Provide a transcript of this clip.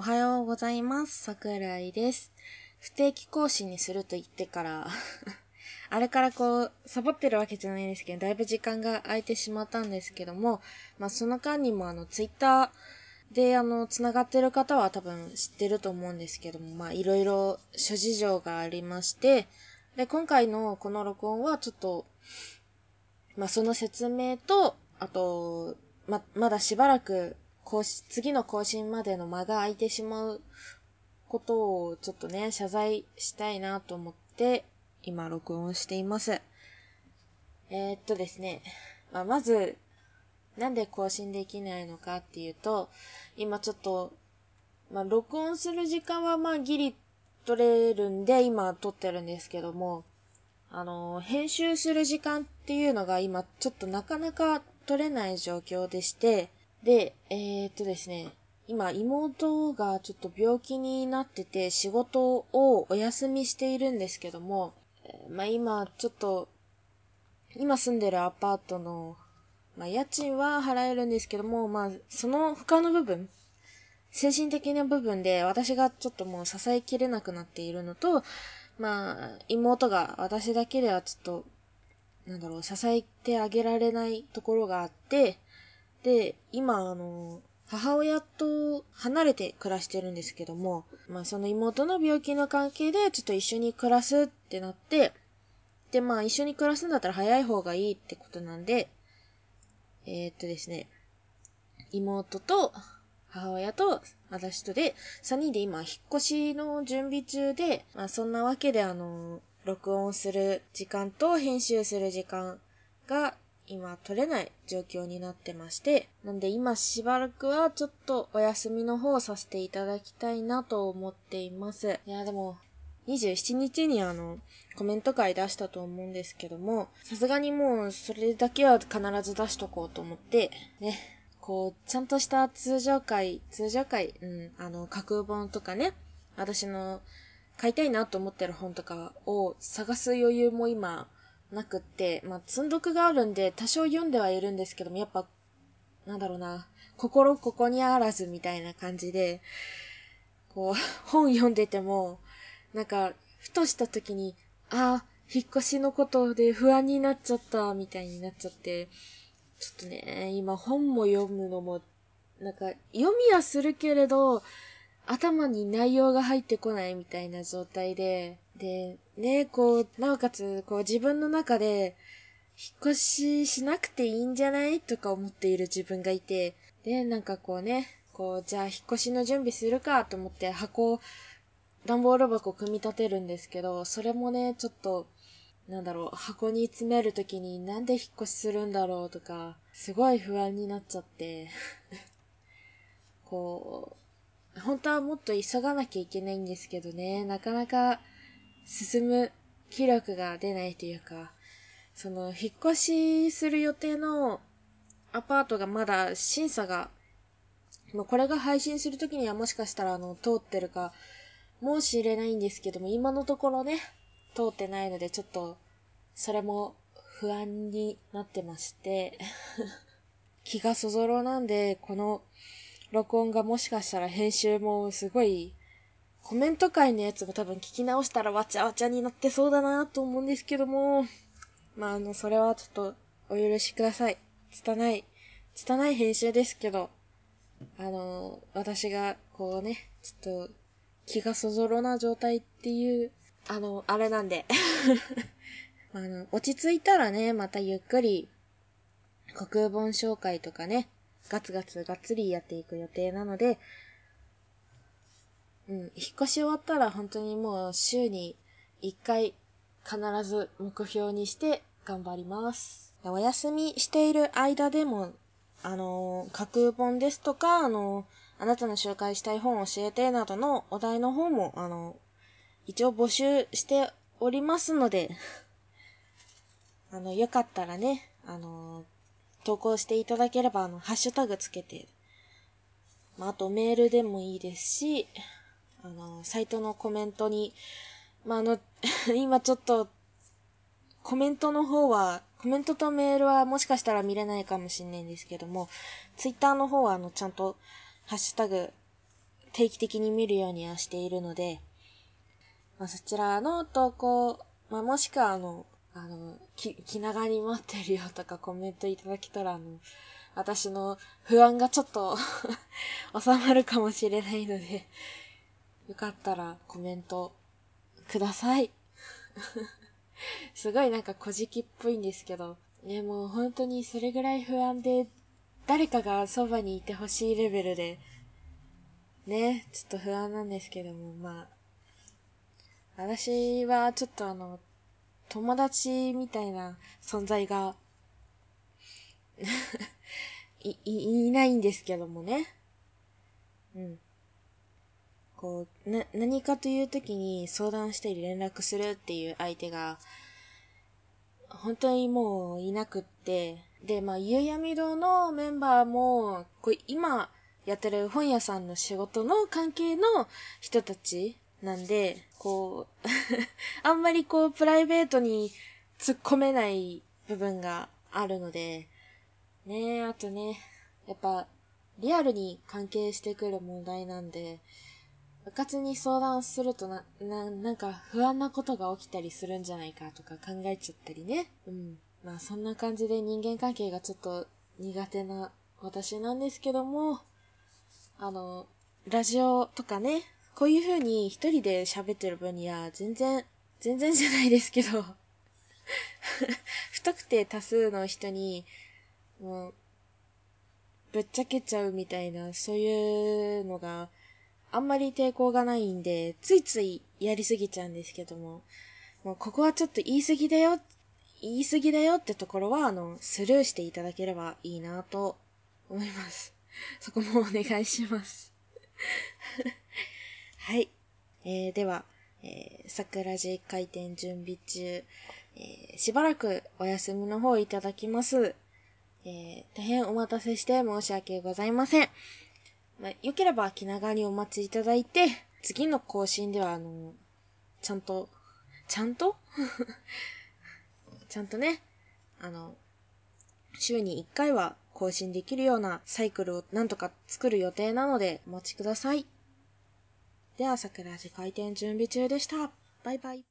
おはようございます。桜井です。不定期更新にすると言ってから、あれからこう、サボってるわけじゃないですけど、だいぶ時間が空いてしまったんですけども、まあその間にもあの、ツイッターであの、繋がってる方は多分知ってると思うんですけども、まあいろいろ諸事情がありまして、で、今回のこの録音はちょっと、まあその説明と、あと、ま、まだしばらく更新、次の更新までの間が空いてしまうことをちょっとね、謝罪したいなと思って、今録音しています。えー、っとですね、まあ、まず、なんで更新できないのかっていうと、今ちょっと、まあ、録音する時間はまあギリ取れるんで、今撮ってるんですけども、あの、編集する時間っていうのが今ちょっとなかなか取れない状況でして、で、えー、っとですね、今妹がちょっと病気になってて仕事をお休みしているんですけども、まあ今ちょっと、今住んでるアパートの、まあ家賃は払えるんですけども、まあその他の部分、精神的な部分で私がちょっともう支えきれなくなっているのと、まあ妹が私だけではちょっと、なんだろう、支えてあげられないところがあって、で、今あの、母親と離れて暮らしてるんですけども、まあその妹の病気の関係でちょっと一緒に暮らすってなって、でまあ一緒に暮らすんだったら早い方がいいってことなんで、えー、っとですね、妹と母親と私とで、3人で今引っ越しの準備中で、まあそんなわけであの、録音する時間と編集する時間が今取れない状況になってまして、なんで今しばらくはちょっとお休みの方をさせていただきたいなと思っています。いやでも、27日にあの、コメント会出したと思うんですけども、さすがにもうそれだけは必ず出しとこうと思って、ね、こう、ちゃんとした通常会、通常会、うん、あの、架空本とかね、私の買いたいなと思ってる本とかを探す余裕も今、なくって、まあ、積んどくがあるんで、多少読んではいるんですけども、やっぱ、なんだろうな、心ここにあらずみたいな感じで、こう、本読んでても、なんか、ふとした時に、ああ、引っ越しのことで不安になっちゃった、みたいになっちゃって、ちょっとね、今本も読むのも、なんか、読みはするけれど、頭に内容が入ってこないみたいな状態で、で、ね、こう、なおかつ、こう自分の中で、引っ越ししなくていいんじゃないとか思っている自分がいて、で、なんかこうね、こう、じゃあ引っ越しの準備するかと思って箱を、段ボール箱を組み立てるんですけど、それもね、ちょっと、なんだろう、箱に詰めるときになんで引っ越しするんだろうとか、すごい不安になっちゃって、こう、本当はもっと急がなきゃいけないんですけどね、なかなか進む気力が出ないというか、その、引っ越しする予定のアパートがまだ審査が、もうこれが配信するときにはもしかしたらあの、通ってるか、もし入れないんですけども、今のところね、通ってないのでちょっと、それも不安になってまして、気がそぞろなんで、この録音がもしかしたら編集もすごい、コメント会のやつも多分聞き直したらわちゃわちゃになってそうだなと思うんですけども、まああの、それはちょっとお許しください。拙い、拙い編集ですけど、あの、私がこうね、ちょっと気がそぞろな状態っていう、あの、あれなんで。あの、落ち着いたらね、またゆっくり、国空本紹介とかね、ガツガツがっつりやっていく予定なので、うん、引っ越し終わったら本当にもう週に1回必ず目標にして頑張ります。お休みしている間でも、あの、架空本ですとか、あの、あなたの紹介したい本を教えてなどのお題の方も、あの、一応募集しておりますので、あの、よかったらね、あの、投稿していただければ、あの、ハッシュタグつけて、まあ、あとメールでもいいですし、あの、サイトのコメントに、まあ、あの、今ちょっと、コメントの方は、コメントとメールはもしかしたら見れないかもしれないんですけども、ツイッターの方はあの、ちゃんと、ハッシュタグ定期的に見るようにはしているので、まあ、そちらの投稿、まあ、もしくはあの、あの、き、気長に待ってるよとかコメントいただけたら、あの、私の不安がちょっと 収まるかもしれないので、よかったらコメントください。すごいなんか小じきっぽいんですけど、ね、もう本当にそれぐらい不安で、誰かがそばにいてほしいレベルで、ね、ちょっと不安なんですけども、まあ、私はちょっとあの、友達みたいな存在が い、い、いないんですけどもね。うん。こう、な、何かという時に相談したり連絡するっていう相手が、本当にもういなくって、で、まあ、ゆうやみ堂のメンバーも、こう、今やってる本屋さんの仕事の関係の人たちなんで、こう あんまりこう、プライベートに突っ込めない部分があるので、ねえ、あとね、やっぱ、リアルに関係してくる問題なんで、部活に相談するとな、な、なんか不安なことが起きたりするんじゃないかとか考えちゃったりね。うん。まあそんな感じで人間関係がちょっと苦手な私なんですけども、あの、ラジオとかね、こういう風に一人で喋ってる分には全然、全然じゃないですけど 不特定多数の人にもう、ぶっちゃけちゃうみたいな、そういうのがあんまり抵抗がないんで、ついついやりすぎちゃうんですけども、もうここはちょっと言い過ぎだよ、言い過ぎだよってところは、あの、スルーしていただければいいなと思います。そこもお願いします はい。えー、では、えー、桜寺開店準備中、えー、しばらくお休みの方いただきます。えー、大変お待たせして申し訳ございません。まあ、よければ気長にお待ちいただいて、次の更新では、あの、ちゃんと、ちゃんと？ちゃんとね、あの、週に1回は更新できるようなサイクルをなんとか作る予定なのでお待ちください。では、桜寺開店準備中でした。バイバイ。